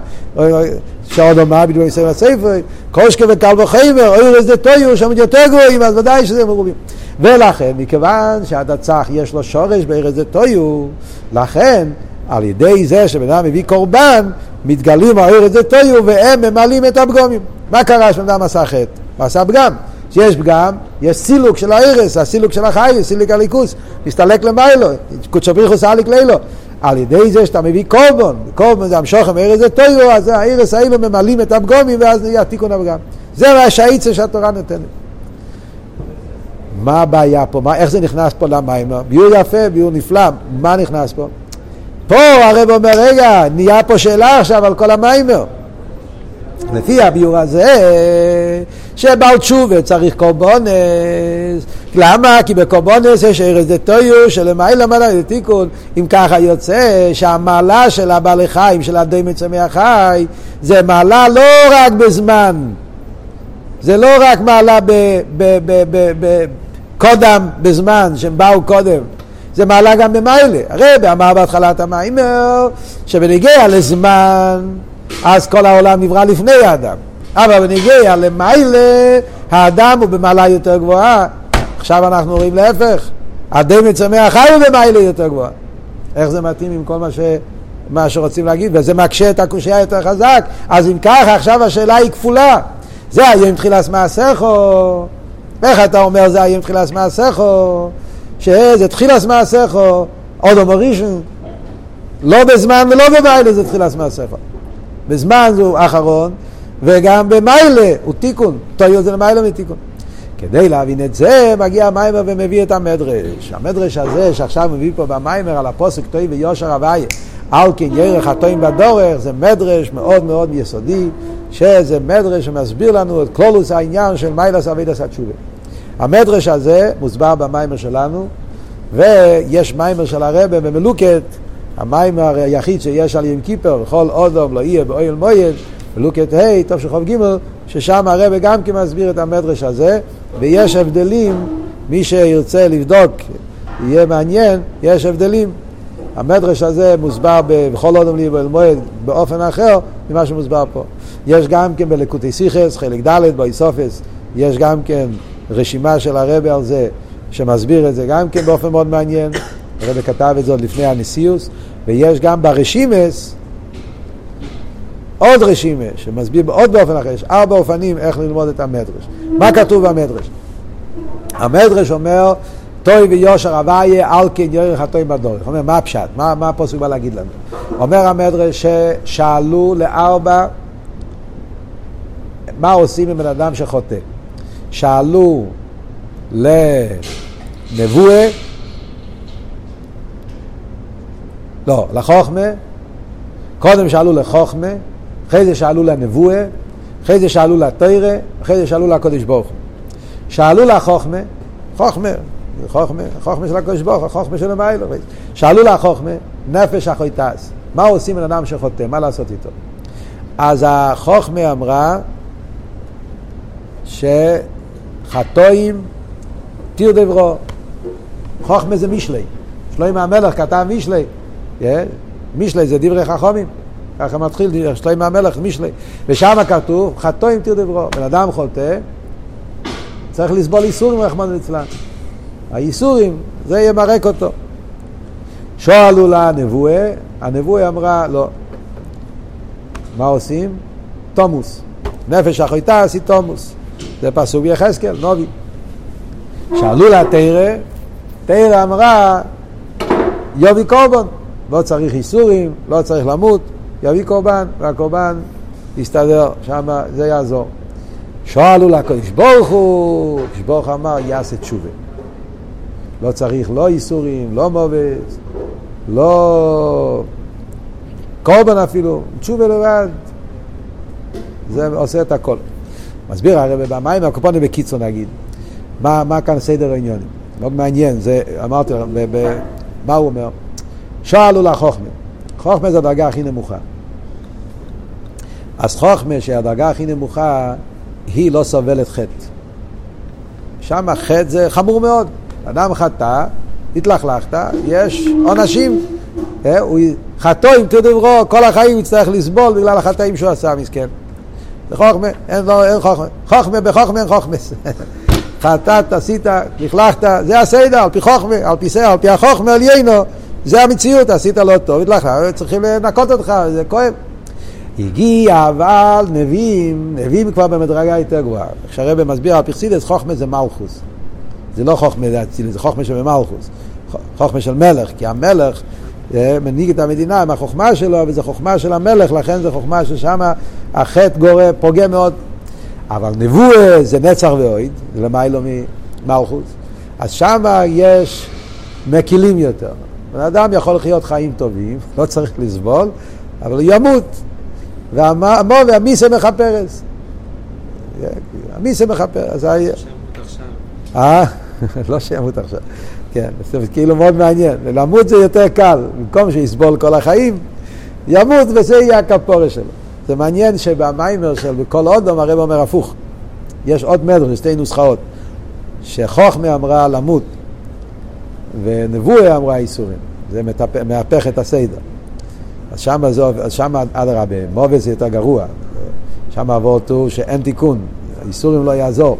שעוד אומר בדיוק בספר הספר, קושקה וקל וחיימר, ארס דה טויו, שם יותר גבוהים, אז ודאי שזה מרובים. ולכן, מכיוון שהדצח יש לו שורש בארץ טויו, לכן, על ידי זה שבן אדם מביא קורבן, מתגלים הארץ דה טויו, והם ממלאים את הפגומים. מה קרה שבן אדם עשה חטא? הוא עשה פגם. שיש פגם, יש סילוק של הארס, הסילוק של החי, סילוק הליכוס, מסתלק למיילו, קודשו בריחו סליק לילו. על ידי זה שאתה מביא קורבן, קורבן זה המשוכם ארז זה טויו, אז הארס האלו ממלאים את הפגומים ואז נהיה תיקון הפגם. זה מה שהעיצה שהתורה נותנת. מה הבעיה פה? מה, איך זה נכנס פה למים? ביור יפה, ביור נפלא, מה נכנס פה? פה הרב אומר, רגע, נהיה פה שאלה עכשיו על כל המיימר. לפי הביור הזה, שבעל תשובה צריך קורבונס. למה? כי בקורבונס יש ארז דתויו שלמעלה מעלה לתיקון. אם ככה יוצא שהמעלה של הבעלי חיים, של הדי מצמח חי, זה מעלה לא רק בזמן. זה לא רק מעלה קודם, בזמן, שהם באו קודם. זה מעלה גם במיילה. הרב אמר בהתחלת המים שבנגיע לזמן אז כל העולם נברא לפני האדם. אבל בניגיע למיילה, האדם הוא במעלה יותר גבוהה. עכשיו אנחנו רואים להפך, הדם מצמח חי הוא במעלה יותר גבוהה. איך זה מתאים עם כל מה, ש... מה שרוצים להגיד, וזה מקשה את הקושייה יותר חזק. אז אם ככה, עכשיו השאלה היא כפולה. זה היה עם תחילת מעשיכו. איך אתה אומר זה היה עם תחילת מעשיכו? שזה תחילת מעשיכו, עוד אומר ראשון. לא בזמן ולא במיילה זה תחילת מעשיכו. בזמן זה אחרון, וגם במיילה הוא תיקון, טויו זה למיילה מתיקון. כדי להבין את זה, מגיע המיימר ומביא את המדרש. המדרש הזה שעכשיו מביא פה במיימר על הפוסק טוי ויושר הוויה, על כן ירח הטועים בדורך, זה מדרש מאוד מאוד יסודי, שזה מדרש שמסביר לנו את כלולוס העניין של מיילס אבידס התשובה. המדרש הזה מוסבר במיימר שלנו, ויש מיימר של הרבה במלוקת, המיימר היחיד שיש על ים כיפר, כל אודום לא יהיה באוהל מויד, בלוקת ה', טוב של חוב ג', ששם הרבה גם כן מסביר את המדרש הזה, ויש הבדלים, מי שירצה לבדוק, יהיה מעניין, יש הבדלים. המדרש הזה מוסבר בכל אודום לי באוהל מועד באופן אחר ממה שמוסבר פה. יש גם כן בלקוטי שיחות, חלק ד' בהוספות, יש גם כן רשימה של הרבה על זה, שמסביר את זה גם כן באופן מאוד מעניין. [COUGHS] הרב כתב את זה עוד לפני הנשיאות, ויש גם ברשימות עוד רשימה שמסביר עוד באופן אחר, יש ארבע אופנים איך ללמוד את המדרש. מה כתוב במדרש? המדרש אומר, טוב וישר הוויה על כן יורה חטאים בדרך. אומר, מה הפשט? מה, מה הפסוק בא להגיד לנו? אומר המדרש ששאלו לארבע, מה עושים עם בן אדם שחוטא? שאלו לנבואה, לא, לחוכמה, קודם שאלו לחוכמה, אחרי זה שאלו לנבואה, אחרי זה שאלו לתוירה, אחרי זה שאלו לקודש ברוך. שאלו לחוכמה, חוכמה, חוכמה, חוכמה של הקודש ברוך הוא, חוכמה של המיילו. שאלו לחוכמה, נפש החויטס, מה עושים עם אדם שחוטא, מה לעשות איתו? אז החוכמה אמרה שחטואים תיר דברו, חוכמה זה משלי, שלוים המלך כתב משלי, משלי זה דברי חכומים. ככה מתחיל שלמה המלך, משלי. ושם כתוב, חטוא עם תיר דברו. בן אדם חוטא, צריך לסבול איסורים רחמנו ליצלן. האיסורים, זה ימרק אותו. שואלו לה הנבואה, הנבואה אמרה, לא. מה עושים? תומוס. נפש החויטה עשי תומוס. זה פסוק ביחזקאל, נובי. שאלו לה תרא, תרא אמרה, יובי קורבן. לא צריך איסורים, לא צריך למות. יביא קורבן, והקורבן יסתדר, שם זה יעזור. שאלו לקדוש ברוך הוא, קדוש ברוך אמר יעשה תשובה. לא צריך לא איסורים, לא מובס, לא קורבן אפילו, תשובה לבד. זה עושה את הכל. מסביר הרי במים, הקופונים בקיצור נגיד. מה, מה כאן סדר העניונים? מאוד מעניין, זה, אמרתי, ב, ב, מה הוא אומר? שאלו לחוכמה. חוכמה זה הדרגה הכי נמוכה. אז חוכמה שהדרגה הכי נמוכה היא לא סובלת חטא. שם חטא זה חמור מאוד. אדם חטא, התלכלכת, יש עונשים. אה, חטוא אם תדברו, כל החיים הוא יצטרך לסבול בגלל החטאים שהוא עשה, מסכן. זה חוכמה, אין, לא, אין חוכמה. חוכמה בחוכמה אין חוכמה. [LAUGHS] חטאת, עשית, לכלכת, זה הסדר, על פי חוכמה, על פי סדר, על פי החוכמה עליינו, זה המציאות, עשית לא טוב, התלכת, צריכים לנקות אותך, זה כואב. הגיע אבל נביאים, נביאים כבר במדרגה יותר גבוהה. כשהרבא מסביר על פרסידס, חוכמה זה מלכוס. זה לא חוכמה זה אצילי, זה חוכמה של מלכוס. חוכמה של מלך, כי המלך אה, מנהיג את המדינה עם החוכמה שלו, וזה חוכמה של המלך, לכן זה חוכמה ששם החטא גורם, פוגע מאוד. אבל נבואה זה נצח ואויד, זה למיילו ממלכוס. אז שם יש מקילים יותר. בן אדם יכול לחיות חיים טובים, [LAUGHS] לא צריך לסבול, אבל הוא ימות. והמו והמיסה מכפרס. המיסה מכפרס. אה? לא שימות עכשיו. [LAUGHS] כן, זה כאילו מאוד מעניין. למות זה יותר קל. במקום שיסבול כל החיים, ימות וזה יהיה הכפורה שלו. זה מעניין שבמיימר של בכל אודום הרב אומר הפוך. יש עוד מדרש, שתי נוסחאות. שחוכמה אמרה למות, ונבואה אמרה איסורים. זה מהפך את הסדר. אז שם, אז שם אדרבה, מובס זה יותר גרוע. שם אבות הוא שאין תיקון, איסורים לא יעזור.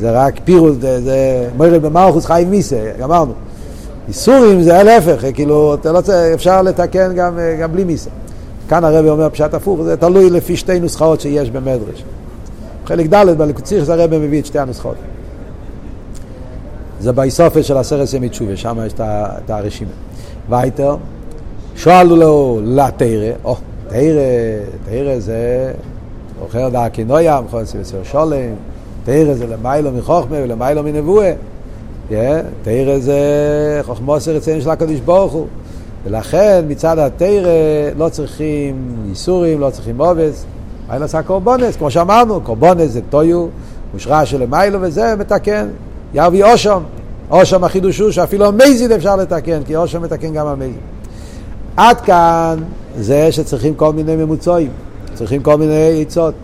זה רק פירוס, זה, זה מוירד במלכוס חיים מיסה, גמרנו. איסורים זה להפך, כאילו, אתה לא צריך, אפשר לתקן גם, גם בלי מיסה. כאן הרבי אומר פשט הפוך, זה תלוי לפי שתי נוסחאות שיש במדרש. חלק ד' בלקוציך זה הרבי מביא את שתי הנוסחאות. זה באיסופת של הסרט ימי תשובה, שם יש את הרשימה. וייטר, שואלו לו לתרא, או, תרא, תרא זה אוכל דעקי נוים, חוסי וסר שולם, תרא זה למיילו מחוכמה ולמיילו מנבואה. תרא זה חוכמוסר אצלנו של הקדוש ברוך הוא. ולכן מצד התרא לא צריכים ייסורים, לא צריכים עובס. מה עשה קורבונס? כמו שאמרנו, קורבונס זה טויו, מושרע של למיילו וזה מתקן. יביא אושם. אושם החידוש הוא שאפילו המזיד אפשר לתקן, כי אושם מתקן גם המזיד. עד כאן זה שצריכים כל מיני ממוצעים, צריכים כל מיני עצות.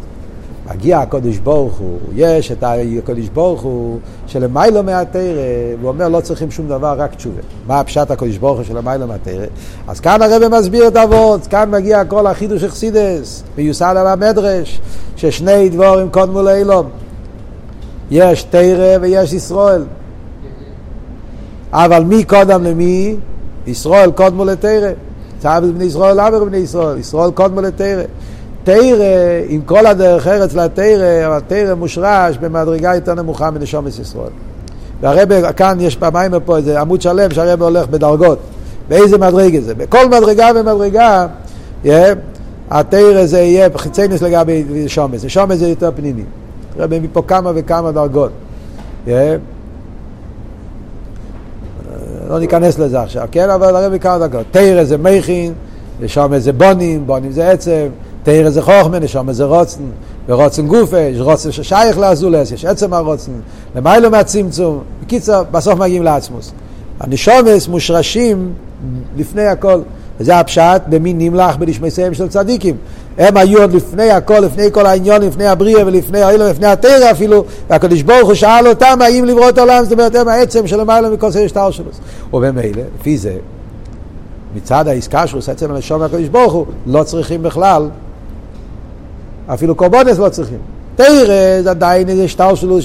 מגיע הקודש ברוך הוא, יש את הקודש ברוך הוא שלמיילו מהתרא, והוא אומר לא צריכים שום דבר, רק תשובה. מה הפשט הקודש ברוך הוא שלמיילו מהתרא? אז כאן הרב מסביר את אבות, כאן מגיע כל החידוש אכסידס, מיוסד על המדרש, ששני דבורים קודמו לאילום. יש תרא ויש ישראל. אבל מי קודם למי? ישראל קודמו לתרא. צו בני ישראל עבר בני ישראל, ישראל קודמו לתרא. תרא, עם כל הדרך ארץ לתרא, אבל תרא מושרש במדרגה יותר נמוכה מנשומת ישראל. והרבה, כאן יש פעמיים פה איזה עמוד שלם שהרבה הולך בדרגות. באיזה מדרגה זה? בכל מדרגה ומדרגה, התרא זה יהיה חיצייניס לגבי שומס. שומס זה יותר פנימי. רבי מפה כמה וכמה דרגות. לא ניכנס לזה עכשיו, כן? אבל הרבי כמה דרגות. תרא זה מכין, ושם זה בונים, בונים זה עצב, תרא זה חוכמה, נשום זה רוצן, ורוצן גופה, יש רוצן ששייך לאזולס, יש עצם הרוצן, למיילו מהצמצום. בקיצר, בסוף מגיעים לעצמוס. הנשומס מושרשים לפני הכל. וזה הפשט במי נמלח בנשמסיהם של צדיקים. הם היו עוד לפני הכל, לפני כל העניון, לפני הבריאה ולפני האילום, לפני התרא אפילו, והקדוש ברוך הוא שאל אותם האם לברוא את העולם, זאת אומרת הם העצם של למעלה מכל סדר שטר שלו. ובמילא, לפי זה, מצד העסקה שהוא עושה עצם הנשום מהקדוש ברוך הוא, לא צריכים בכלל, אפילו קורבונס לא צריכים. תרא זה עדיין איזה שטר שלו,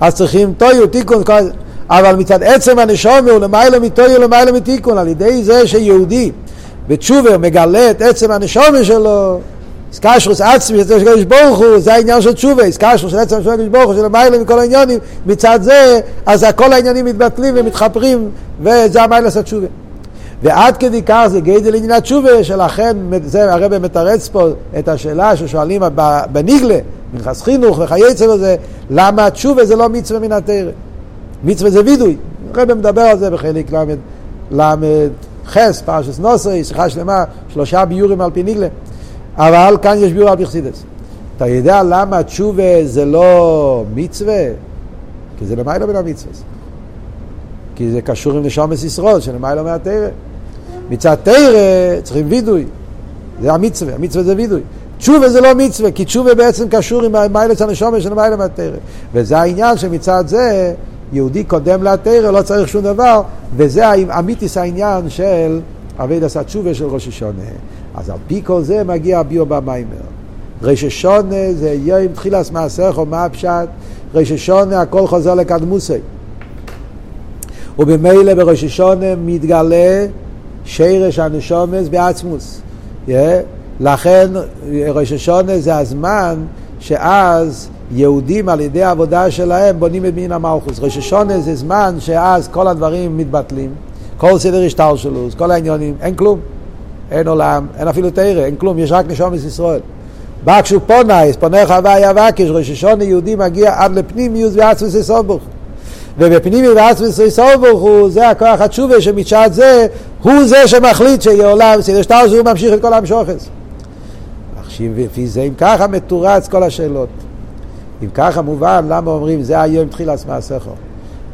אז צריכים טויו, תיקון, אבל מצד עצם הנשום הוא למעלה מטויו, למעלה מתיקון, על ידי זה שיהודי בתשובה מגלה את עצם הנשומה שלו, סקשרוס עצמי, של ברוך הוא, זה העניין של תשובה, סקשרוס של עצם של ברוך הוא, של המיילה מכל העניינים, מצד זה, אז כל העניינים מתבטלים ומתחפרים, וזה המיילה של תשובה. ועד כדי כך זה גדל לעניין התשובה, שלכן זה הרב מתרץ פה את השאלה ששואלים בניגלה, מנחס חינוך וכייצא וזה, למה התשובה זה לא מצווה מן התרא? מצווה זה וידוי. הרב מדבר על זה בחלק ל"ד חס, פרשס נוסרי, שיחה שלמה, שלושה ביורים על פי ניגלה. אבל כאן יש ביור על פי חסידס. אתה יודע למה תשובה זה לא מצווה? כי זה למיילו בין המצווה. כי זה קשור עם נשומס ישרוד, שלמיילו מהתרא. מצד תרא צריכים וידוי. זה המצווה, המצווה זה וידוי. תשובה זה לא מצווה, כי תשובה בעצם קשור עם מיילס הנשומה של מיילס מהתרא. וזה העניין שמצד זה יהודי קודם לתרא, לא צריך שום דבר, וזה אמיתיס העניין של אבי דסת תשובה של ראש השונה. אז על פי כל זה מגיע הביאו במיימר. ראש השונה זה יום תחילס מעשיך או מה הפשט? ראש השונה הכל חוזר לקדמוסי. ובמילא בראש השונה מתגלה שרש הנשומס בעצמוס. Yeah. לכן ראש השונה זה הזמן שאז יהודים על ידי העבודה שלהם בונים את מין המלכוס. ראש השונה זה זמן שאז כל הדברים מתבטלים, כל סדר השטר שלו, כל העניונים, אין כלום. אין עולם, אין אפילו תרא, אין כלום, יש רק נשומס ישראל. בא כשהוא פונאיס, פונך הוויה ואקש, ראש השונה יהודי מגיע עד לפנימיוס ועצמוס יסובוך. ובפנימי ועצמוס יסובוך הוא, זה הכוח התשובה שמצ'ת זה, הוא זה שמחליט שיהיה עולם, סדר שטר שהוא ממשיך את כל המשוכס. עכשיו, לפי זה, אם ככה מתורץ כל השאלות. אם ככה מובן, למה אומרים זה היום תחילס מעשיכו?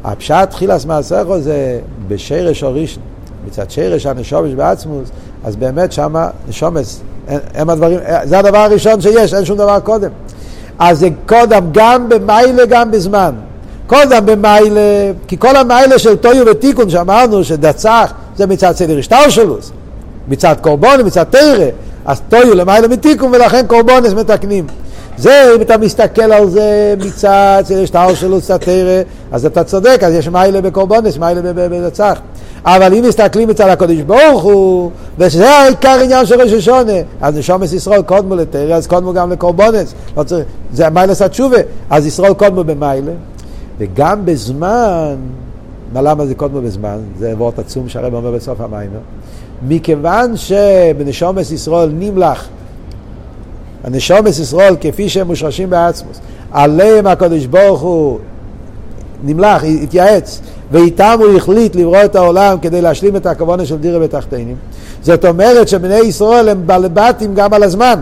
הפשט תחילס מעשיכו זה בשרש אורישן, מצד שרש הנשומש בעצמוס, אז באמת שמה נשומס, הם הדברים, זה הדבר הראשון שיש, אין שום דבר קודם. אז זה קודם גם במיילה גם בזמן. קודם במיילה, כי כל המיילה של טויו ותיקון שאמרנו שדצח זה מצד סדר השטר שלו, מצד קורבון, מצד תרא, אז טויו למעלה מתיקון ולכן קורבונס מתקנים. זה, אם אתה מסתכל על זה מצד שטר שלו סתרא, אז אתה צודק, אז יש מיילה בקורבונס, מיילה בנצח. אבל אם מסתכלים מצד הקודש ברוך הוא, ושזה העיקר עניין של ראש השונה, אז נשומס ישראל קודמו לתרא, אז קודמו גם לקורבונס. לא צריך, זה מיילה סתשובה, אז ישראל קודמו במיילה. וגם בזמן, מה למה זה קודמו בזמן? זה וורט עצום שהרב אומר בסוף המיימר. מכיוון שבנשומס ישראל נמלח הנשומס ישראל כפי שהם מושרשים בעצמוס, עליהם הקדוש ברוך הוא נמלח, התייעץ, ואיתם הוא החליט לברוא את העולם כדי להשלים את הכוונה של דירה בתחתינים. זאת אומרת שבני ישראל הם בלבטים גם על הזמן.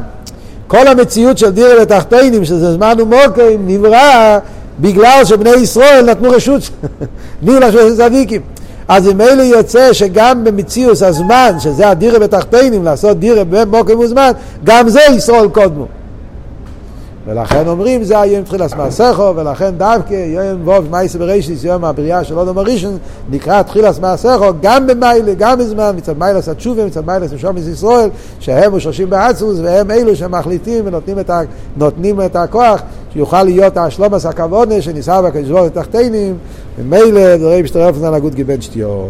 כל המציאות של דירה בתחתינים, שזה זמן ומוקרים, נברא בגלל שבני ישראל נתנו רשות, [LAUGHS] ניהול השבט צדיקים. אז ממילא יוצא שגם במציאוס הזמן, שזה הדירה בתחתינים, לעשות דירה במוקם וזמן, גם זה ישראל קודמו. ולכן אומרים זה היום תחילת מעשיכו, ולכן דווקא יום ווב מייס בראשיס, יום הבריאה של אודום הראשון, נקרא תחילת מעשיכו, גם במיילה, גם בזמן, מצד מיילס התשובה, מצד מיילס משומס ישראל, שהם מושרשים בעצמוס, והם אלו שמחליטים ונותנים את, ה, את הכוח, שיוכל להיות השלומס הכוונה שניסה בקדוש ברוך תחתינים, ומילא דברים אופן על הגות גיבן שתיור.